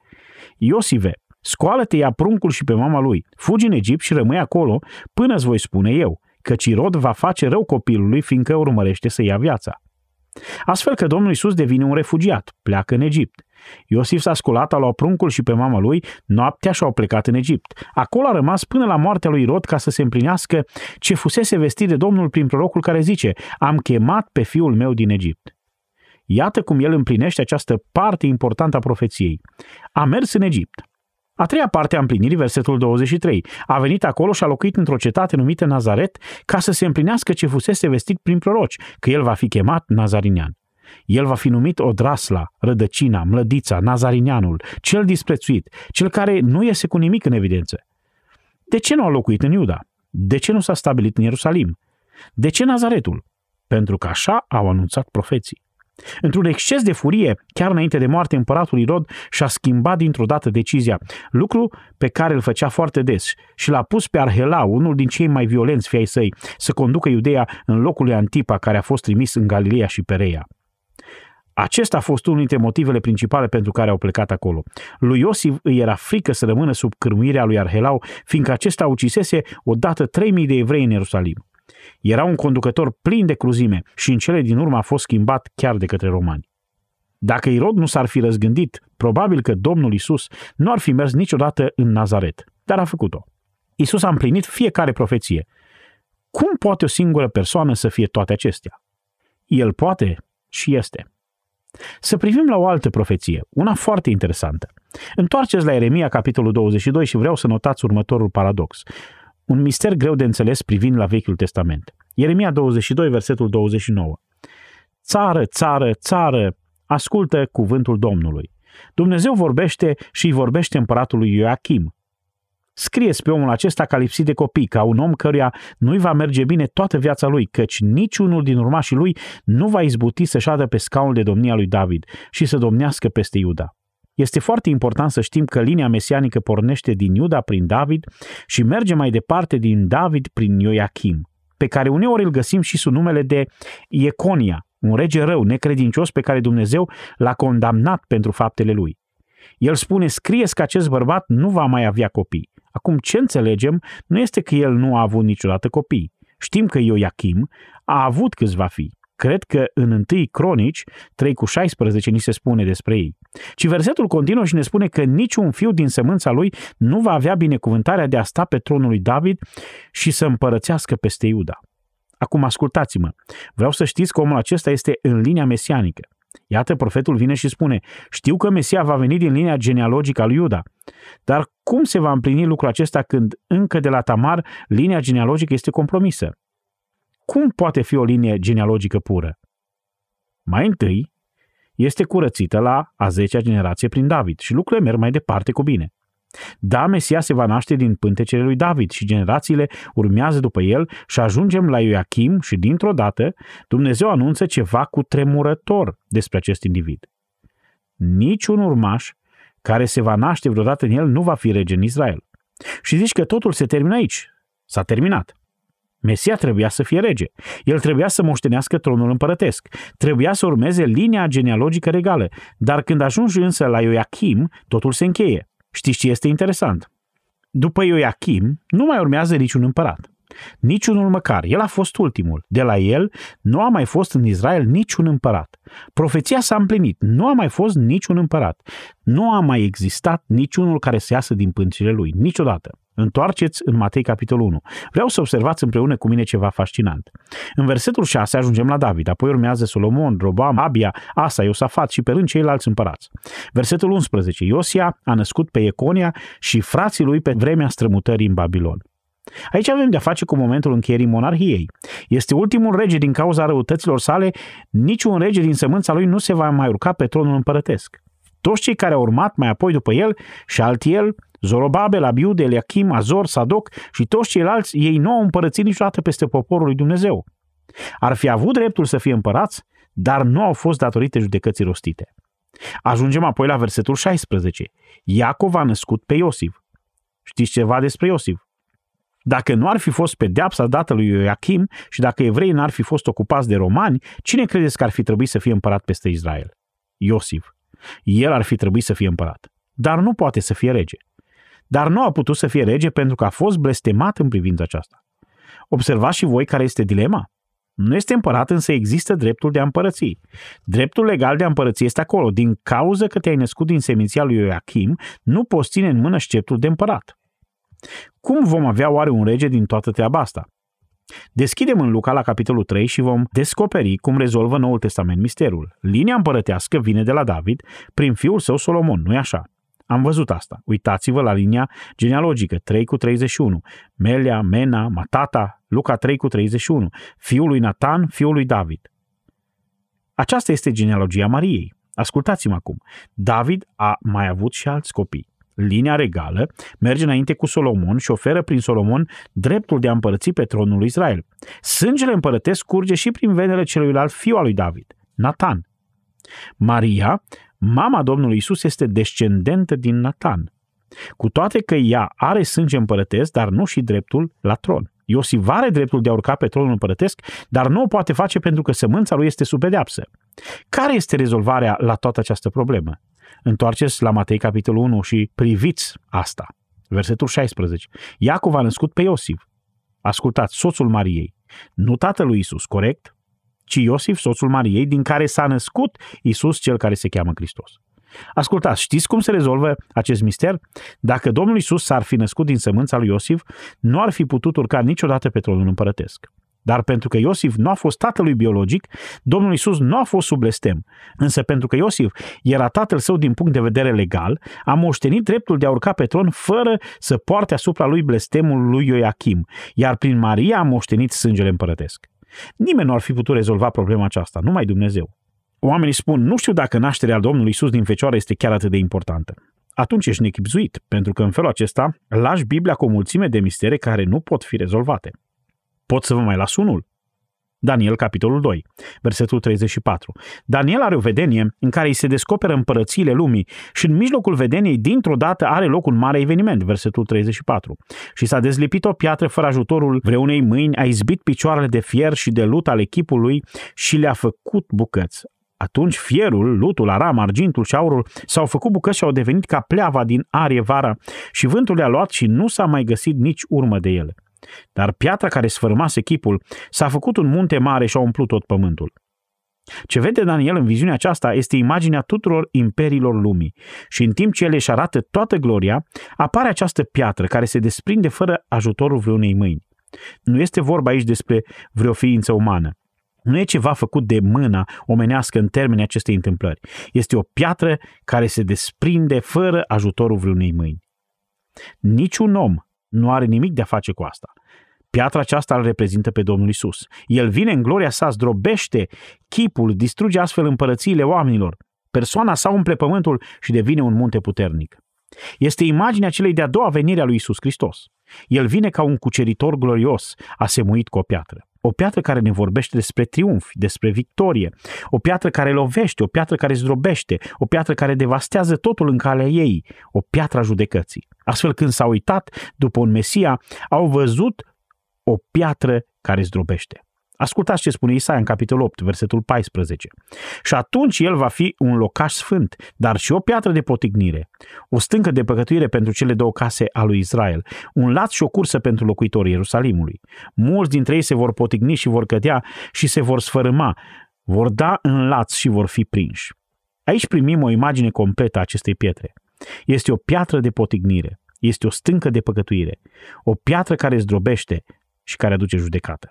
Iosive, scoală-te, ia pruncul și pe mama lui, fugi în Egipt și rămâi acolo până îți voi spune eu, că Cirod va face rău copilului fiindcă urmărește să ia viața. Astfel că Domnul Isus devine un refugiat, pleacă în Egipt. Iosif s-a sculat, a luat pruncul și pe mama lui, noaptea și-au plecat în Egipt. Acolo a rămas până la moartea lui Rod ca să se împlinească ce fusese vestit de Domnul prin prorocul care zice, am chemat pe fiul meu din Egipt. Iată cum el împlinește această parte importantă a profeției. A mers în Egipt. A treia parte a împlinirii, versetul 23. A venit acolo și a locuit într-o cetate numită Nazaret ca să se împlinească ce fusese vestit prin proroci, că el va fi chemat Nazarinian. El va fi numit Odrasla, rădăcina, mlădița, nazarinianul, cel disprețuit, cel care nu iese cu nimic în evidență. De ce nu a locuit în Iuda? De ce nu s-a stabilit în Ierusalim? De ce Nazaretul? Pentru că așa au anunțat profeții. Într-un exces de furie, chiar înainte de moarte, împăratul Irod și-a schimbat dintr-o dată decizia, lucru pe care îl făcea foarte des și l-a pus pe Arhelau, unul din cei mai violenți fiai săi, să conducă Iudeea în locul lui Antipa, care a fost trimis în Galileea și Pereia. Acesta a fost unul dintre motivele principale pentru care au plecat acolo. Lui Iosif îi era frică să rămână sub cârmuirea lui Arhelau, fiindcă acesta ucisese odată 3000 de evrei în Ierusalim. Era un conducător plin de cruzime și în cele din urmă a fost schimbat chiar de către romani. Dacă Irod nu s-ar fi răzgândit, probabil că Domnul Isus nu ar fi mers niciodată în Nazaret, dar a făcut-o. Isus a împlinit fiecare profeție. Cum poate o singură persoană să fie toate acestea? El poate și este. Să privim la o altă profeție, una foarte interesantă. Întoarceți la Eremia, capitolul 22 și vreau să notați următorul paradox. Un mister greu de înțeles privind la Vechiul Testament. Ieremia 22, versetul 29. Țară, țară, țară, ascultă cuvântul Domnului. Dumnezeu vorbește și îi vorbește împăratului Ioachim, Scrieți pe omul acesta ca lipsit de copii, ca un om căruia nu-i va merge bine toată viața lui, căci niciunul din urmașii lui nu va izbuti să șadă pe scaunul de domnia lui David și să domnească peste Iuda. Este foarte important să știm că linia mesianică pornește din Iuda prin David și merge mai departe din David prin Ioachim, pe care uneori îl găsim și sub numele de Ieconia, un rege rău, necredincios pe care Dumnezeu l-a condamnat pentru faptele lui. El spune, scrieți că acest bărbat nu va mai avea copii. Acum, ce înțelegem nu este că el nu a avut niciodată copii. Știm că Ioachim a avut câțiva fi. Cred că în 1 Cronici 3 cu 16 ni se spune despre ei. Ci versetul continuă și ne spune că niciun fiu din sămânța lui nu va avea binecuvântarea de a sta pe tronul lui David și să împărățească peste Iuda. Acum ascultați-mă. Vreau să știți că omul acesta este în linia mesianică. Iată, profetul vine și spune, știu că Mesia va veni din linia genealogică a lui Iuda. Dar cum se va împlini lucrul acesta când încă de la Tamar linia genealogică este compromisă? Cum poate fi o linie genealogică pură? Mai întâi, este curățită la a 10-a generație prin David și lucrurile merg mai departe cu bine. Da, Mesia se va naște din pântecele lui David și generațiile urmează după el și ajungem la Ioachim și dintr-o dată Dumnezeu anunță ceva cu tremurător despre acest individ. Niciun urmaș care se va naște vreodată în el nu va fi rege în Israel. Și zici că totul se termină aici. S-a terminat. Mesia trebuia să fie rege. El trebuia să moștenească tronul împărătesc. Trebuia să urmeze linia genealogică regală. Dar când ajungi însă la Ioachim, totul se încheie. Știți ce este interesant? După Ioachim, nu mai urmează niciun împărat. Niciunul măcar. El a fost ultimul. De la el nu a mai fost în Israel niciun împărat. Profeția s-a împlinit. Nu a mai fost niciun împărat. Nu a mai existat niciunul care să iasă din pâncile lui. Niciodată. Întoarceți în Matei capitolul 1. Vreau să observați împreună cu mine ceva fascinant. În versetul 6 ajungem la David, apoi urmează Solomon, Robam, Abia, Asa, Iosafat și pe rând ceilalți împărați. Versetul 11. Iosia a născut pe Econia și frații lui pe vremea strămutării în Babilon. Aici avem de-a face cu momentul încheierii monarhiei. Este ultimul rege din cauza răutăților sale, niciun rege din sămânța lui nu se va mai urca pe tronul împărătesc. Toți cei care au urmat mai apoi după el și altiel Zorobabel, Abiud, Eliachim, Azor, Sadoc și toți ceilalți, ei nu au împărățit niciodată peste poporul lui Dumnezeu. Ar fi avut dreptul să fie împărați, dar nu au fost datorite judecății rostite. Ajungem apoi la versetul 16. Iacov a născut pe Iosif. Știți ceva despre Iosif? Dacă nu ar fi fost pedeapsa dată lui Ioachim și dacă evreii n-ar fi fost ocupați de romani, cine credeți că ar fi trebuit să fie împărat peste Israel? Iosif. El ar fi trebuit să fie împărat. Dar nu poate să fie rege dar nu a putut să fie rege pentru că a fost blestemat în privința aceasta. Observați și voi care este dilema? Nu este împărat, însă există dreptul de a împărăți. Dreptul legal de a împărăți este acolo. Din cauza că te-ai născut din seminția lui Ioachim, nu poți ține în mână sceptrul de împărat. Cum vom avea oare un rege din toată treaba asta? Deschidem în Luca la capitolul 3 și vom descoperi cum rezolvă Noul Testament misterul. Linia împărătească vine de la David prin fiul său Solomon, nu-i așa? Am văzut asta. Uitați-vă la linia genealogică 3 cu 31. Melia, Mena, Matata, Luca 3 cu 31. Fiul lui Nathan, fiul lui David. Aceasta este genealogia Mariei. Ascultați-mă acum. David a mai avut și alți copii. Linia regală merge înainte cu Solomon și oferă prin Solomon dreptul de a împărăți pe tronul lui Israel. Sângele împărătesc curge și prin venele celuilalt fiu al lui David, Nathan. Maria Mama Domnului Isus este descendentă din Nathan. Cu toate că ea are sânge împărătesc, dar nu și dreptul la tron. Iosif are dreptul de a urca pe tronul împărătesc, dar nu o poate face pentru că sămânța lui este sub pedeapsă. Care este rezolvarea la toată această problemă? Întoarceți la Matei capitolul 1 și priviți asta. Versetul 16. Iacov a născut pe Iosif. Ascultați, soțul Mariei. Nu tatălui Isus, corect? ci Iosif, soțul Mariei, din care s-a născut Isus, cel care se cheamă Hristos. Ascultați, știți cum se rezolvă acest mister? Dacă Domnul Isus s-ar fi născut din sămânța lui Iosif, nu ar fi putut urca niciodată pe tronul împărătesc. Dar pentru că Iosif nu a fost tatălui biologic, Domnul Isus nu a fost sub blestem. Însă pentru că Iosif era tatăl său din punct de vedere legal, a moștenit dreptul de a urca pe tron fără să poarte asupra lui blestemul lui Ioachim, iar prin Maria a moștenit sângele împărătesc. Nimeni nu ar fi putut rezolva problema aceasta, numai Dumnezeu. Oamenii spun, nu știu dacă nașterea Domnului Isus din Fecioară este chiar atât de importantă. Atunci ești nechipzuit, pentru că în felul acesta lași Biblia cu o mulțime de mistere care nu pot fi rezolvate. Pot să vă mai las unul? Daniel, capitolul 2, versetul 34. Daniel are o vedenie în care îi se descoperă împărățiile lumii și în mijlocul vedeniei, dintr-o dată, are loc un mare eveniment, versetul 34. Și s-a dezlipit o piatră fără ajutorul vreunei mâini, a izbit picioarele de fier și de lut al echipului și le-a făcut bucăți. Atunci fierul, lutul, aram, argintul și aurul s-au făcut bucăți și au devenit ca pleava din arie vara și vântul le-a luat și nu s-a mai găsit nici urmă de ele. Dar piatra care sfârmase chipul s-a făcut un munte mare și a umplut tot pământul. Ce vede Daniel în viziunea aceasta este imaginea tuturor imperiilor lumii și în timp ce el își arată toată gloria, apare această piatră care se desprinde fără ajutorul vreunei mâini. Nu este vorba aici despre vreo ființă umană. Nu e ceva făcut de mâna omenească în termenii acestei întâmplări. Este o piatră care se desprinde fără ajutorul vreunei mâini. Niciun om nu are nimic de a face cu asta. Piatra aceasta îl reprezintă pe Domnul Isus. El vine în gloria sa, zdrobește chipul, distruge astfel împărățiile oamenilor. Persoana sa umple pământul și devine un munte puternic. Este imaginea celei de-a doua venire a lui Isus Hristos. El vine ca un cuceritor glorios, asemuit cu o piatră. O piatră care ne vorbește despre triumf, despre victorie, o piatră care lovește, o piatră care zdrobește, o piatră care devastează totul în calea ei, o piatră a judecății. Astfel când s-au uitat după un Mesia, au văzut o piatră care zdrobește. Ascultați ce spune Isaia în capitolul 8, versetul 14. Și atunci el va fi un locaș sfânt, dar și o piatră de potignire, o stâncă de păcătuire pentru cele două case a lui Israel, un lat și o cursă pentru locuitorii Ierusalimului. Mulți dintre ei se vor potigni și vor cădea și se vor sfărâma, vor da în lat și vor fi prinși. Aici primim o imagine completă a acestei pietre. Este o piatră de potignire, este o stâncă de păcătuire, o piatră care zdrobește și care aduce judecată.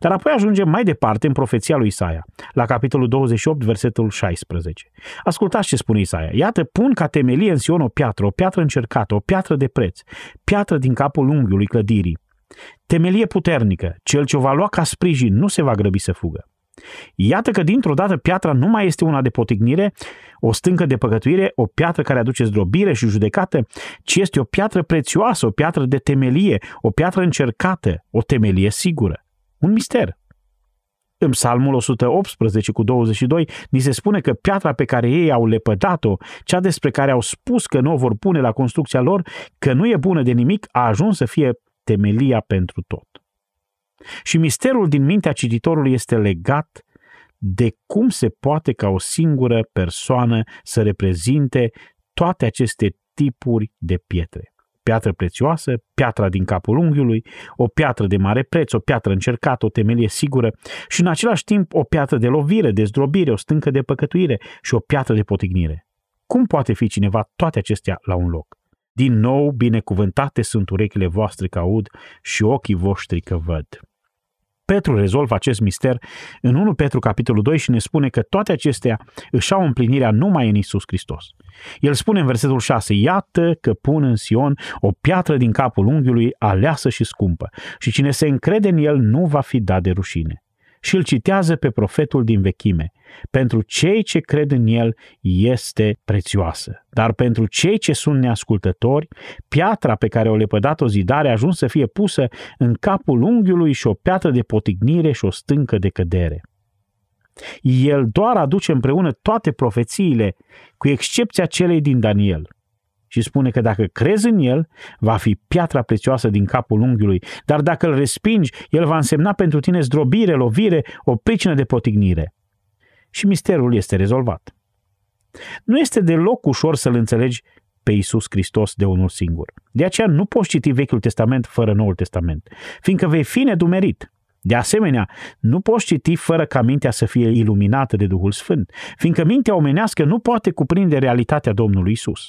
Dar apoi ajungem mai departe în profeția lui Isaia, la capitolul 28, versetul 16. Ascultați ce spune Isaia. Iată, pun ca temelie în Sion o piatră, o piatră încercată, o piatră de preț, piatră din capul unghiului clădirii. Temelie puternică, cel ce o va lua ca sprijin nu se va grăbi să fugă. Iată că dintr-o dată piatra nu mai este una de potignire, o stâncă de păcătuire, o piatră care aduce zdrobire și judecată, ci este o piatră prețioasă, o piatră de temelie, o piatră încercată, o temelie sigură. Un mister. În Psalmul 118 cu 22 ni se spune că piatra pe care ei au lepădat-o, cea despre care au spus că nu o vor pune la construcția lor, că nu e bună de nimic, a ajuns să fie temelia pentru tot. Și misterul din mintea cititorului este legat de cum se poate ca o singură persoană să reprezinte toate aceste tipuri de pietre piatră prețioasă, piatra din capul unghiului, o piatră de mare preț, o piatră încercată, o temelie sigură și în același timp o piatră de lovire, de zdrobire, o stâncă de păcătuire și o piatră de potignire. Cum poate fi cineva toate acestea la un loc? Din nou, binecuvântate sunt urechile voastre că aud și ochii voștri că văd. Petru rezolvă acest mister în 1 Petru capitolul 2 și ne spune că toate acestea își au împlinirea numai în Isus Hristos. El spune în versetul 6, Iată că pun în Sion o piatră din capul unghiului aleasă și scumpă și cine se încrede în el nu va fi dat de rușine și îl citează pe profetul din vechime. Pentru cei ce cred în el este prețioasă, dar pentru cei ce sunt neascultători, piatra pe care o lepădat o zidare a ajuns să fie pusă în capul unghiului și o piatră de potignire și o stâncă de cădere. El doar aduce împreună toate profețiile, cu excepția celei din Daniel – și spune că dacă crezi în el, va fi piatra prețioasă din capul unghiului, dar dacă îl respingi, el va însemna pentru tine zdrobire, lovire, o pricină de potignire. Și misterul este rezolvat. Nu este deloc ușor să-L înțelegi pe Iisus Hristos de unul singur. De aceea nu poți citi Vechiul Testament fără Noul Testament, fiindcă vei fi nedumerit. De asemenea, nu poți citi fără ca mintea să fie iluminată de Duhul Sfânt, fiindcă mintea omenească nu poate cuprinde realitatea Domnului Isus.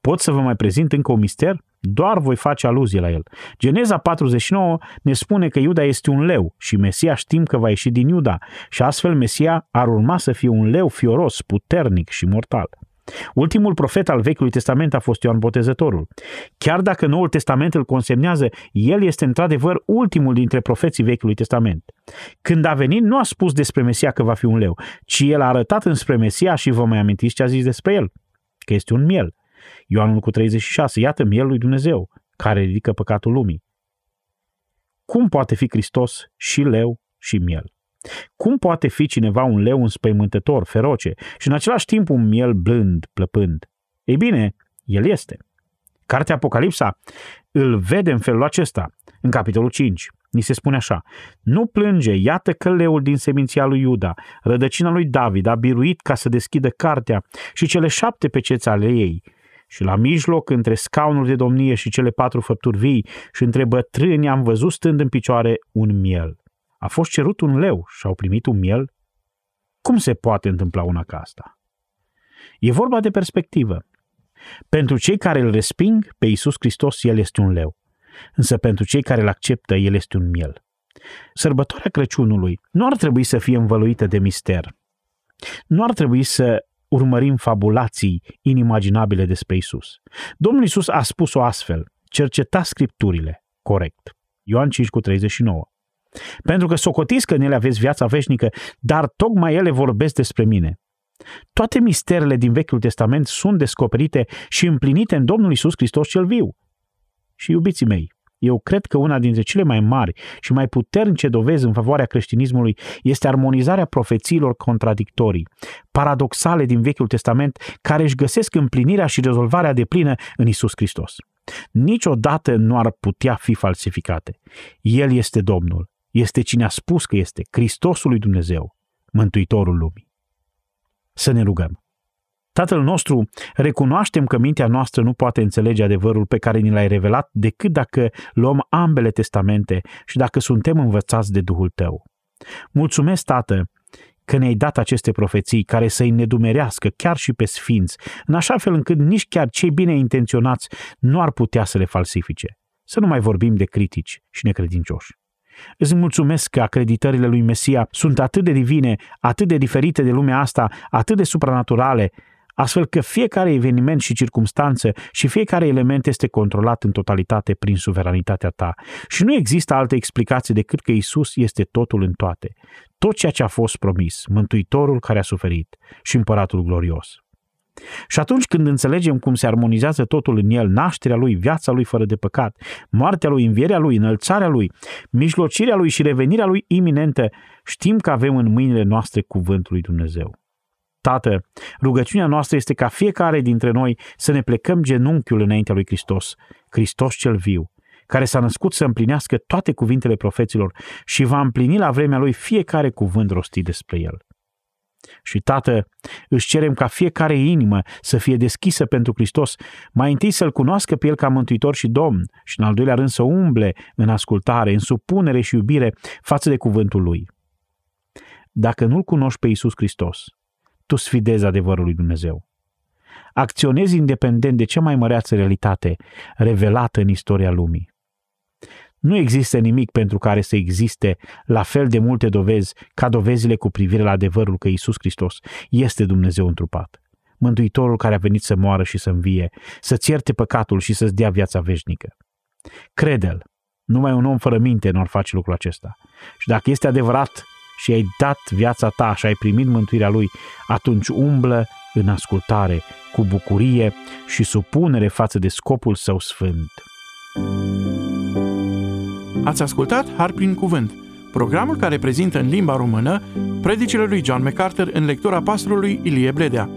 Pot să vă mai prezint încă un mister? Doar voi face aluzie la el. Geneza 49 ne spune că Iuda este un leu și Mesia știm că va ieși din Iuda și astfel Mesia ar urma să fie un leu fioros, puternic și mortal. Ultimul profet al Vechiului Testament a fost Ioan Botezătorul. Chiar dacă Noul Testament îl consemnează, el este într-adevăr ultimul dintre profeții Vechiului Testament. Când a venit, nu a spus despre Mesia că va fi un leu, ci el a arătat înspre Mesia și vă mai amintiți ce a zis despre el? Că este un miel. Ioanul cu 36, iată mielul lui Dumnezeu, care ridică păcatul lumii. Cum poate fi Hristos și leu și miel? Cum poate fi cineva un leu înspăimântător, feroce și în același timp un miel blând, plăpând? Ei bine, el este. Cartea Apocalipsa îl vede în felul acesta, în capitolul 5. Ni se spune așa, nu plânge, iată că leul din seminția lui Iuda, rădăcina lui David, a biruit ca să deschidă cartea și cele șapte peceți ale ei și la mijloc, între scaunul de domnie și cele patru făpturi vii și între bătrâni, am văzut stând în picioare un miel. A fost cerut un leu și au primit un miel? Cum se poate întâmpla una ca asta? E vorba de perspectivă. Pentru cei care îl resping, pe Iisus Hristos, El este un leu. Însă pentru cei care îl acceptă, El este un miel. Sărbătoarea Crăciunului nu ar trebui să fie învăluită de mister. Nu ar trebui să urmărim fabulații inimaginabile despre Isus. Domnul Isus a spus-o astfel, cerceta scripturile, corect. Ioan 5 cu 39. Pentru că socotiți că în ele aveți viața veșnică, dar tocmai ele vorbesc despre mine. Toate misterele din Vechiul Testament sunt descoperite și împlinite în Domnul Isus Hristos cel viu. Și iubiții mei, eu cred că una dintre cele mai mari și mai puternice dovezi în favoarea creștinismului este armonizarea profețiilor contradictorii, paradoxale din Vechiul Testament, care își găsesc împlinirea și rezolvarea de plină în Isus Hristos. Niciodată nu ar putea fi falsificate. El este Domnul, este cine a spus că este, Hristosul lui Dumnezeu, Mântuitorul lumii. Să ne rugăm. Tatăl nostru, recunoaștem că mintea noastră nu poate înțelege adevărul pe care ni l-ai revelat decât dacă luăm ambele testamente și dacă suntem învățați de Duhul Tău. Mulțumesc, Tată, că ne-ai dat aceste profeții care să-i nedumerească chiar și pe sfinți, în așa fel încât nici chiar cei bine intenționați nu ar putea să le falsifice. Să nu mai vorbim de critici și necredincioși. Îți mulțumesc că acreditările lui Mesia sunt atât de divine, atât de diferite de lumea asta, atât de supranaturale, astfel că fiecare eveniment și circumstanță și fiecare element este controlat în totalitate prin suveranitatea ta. Și nu există altă explicație decât că Isus este totul în toate. Tot ceea ce a fost promis, Mântuitorul care a suferit și Împăratul glorios. Și atunci când înțelegem cum se armonizează totul în el, nașterea lui, viața lui fără de păcat, moartea lui, învierea lui, înălțarea lui, mijlocirea lui și revenirea lui iminentă, știm că avem în mâinile noastre cuvântul lui Dumnezeu. Tată, rugăciunea noastră este ca fiecare dintre noi să ne plecăm genunchiul înaintea lui Hristos, Hristos cel viu, care s-a născut să împlinească toate cuvintele profeților și va împlini la vremea lui fiecare cuvânt rostit despre el. Și, Tată, își cerem ca fiecare inimă să fie deschisă pentru Hristos, mai întâi să-L cunoască pe El ca Mântuitor și Domn și, în al doilea rând, să umble în ascultare, în supunere și iubire față de cuvântul Lui. Dacă nu-L cunoști pe Iisus Hristos, tu sfidezi adevărul lui Dumnezeu. Acționezi independent de cea mai măreață realitate revelată în istoria lumii. Nu există nimic pentru care să existe la fel de multe dovezi ca dovezile cu privire la adevărul că Isus Hristos este Dumnezeu întrupat. Mântuitorul care a venit să moară și să învie, să-ți ierte păcatul și să-ți dea viața veșnică. Crede-l, numai un om fără minte nu ar face lucrul acesta. Și dacă este adevărat și ai dat viața ta și ai primit mântuirea lui, atunci umblă în ascultare, cu bucurie și supunere față de scopul său sfânt. Ați ascultat Har prin Cuvânt, programul care prezintă în limba română predicile lui John MacArthur în lectura pastorului Ilie Bledea.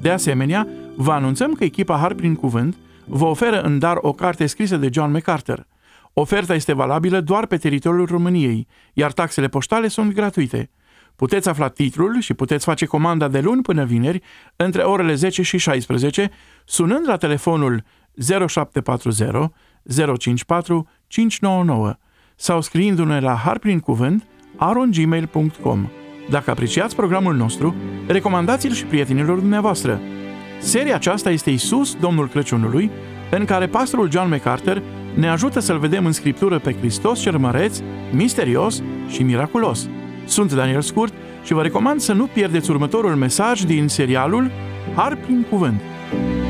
De asemenea, vă anunțăm că echipa Har prin Cuvânt vă oferă în dar o carte scrisă de John MacArthur. Oferta este valabilă doar pe teritoriul României, iar taxele poștale sunt gratuite. Puteți afla titlul și puteți face comanda de luni până vineri între orele 10 și 16 sunând la telefonul 0740 054 599 sau scriindu-ne la harprincuvânt arongmail.com. Dacă apreciați programul nostru, recomandați-l și prietenilor dumneavoastră. Seria aceasta este Isus, Domnul Crăciunului, în care pastorul John MacArthur ne ajută să-L vedem în Scriptură pe Hristos cel măreț, misterios și miraculos. Sunt Daniel Scurt și vă recomand să nu pierdeți următorul mesaj din serialul Har prin Cuvânt. thank you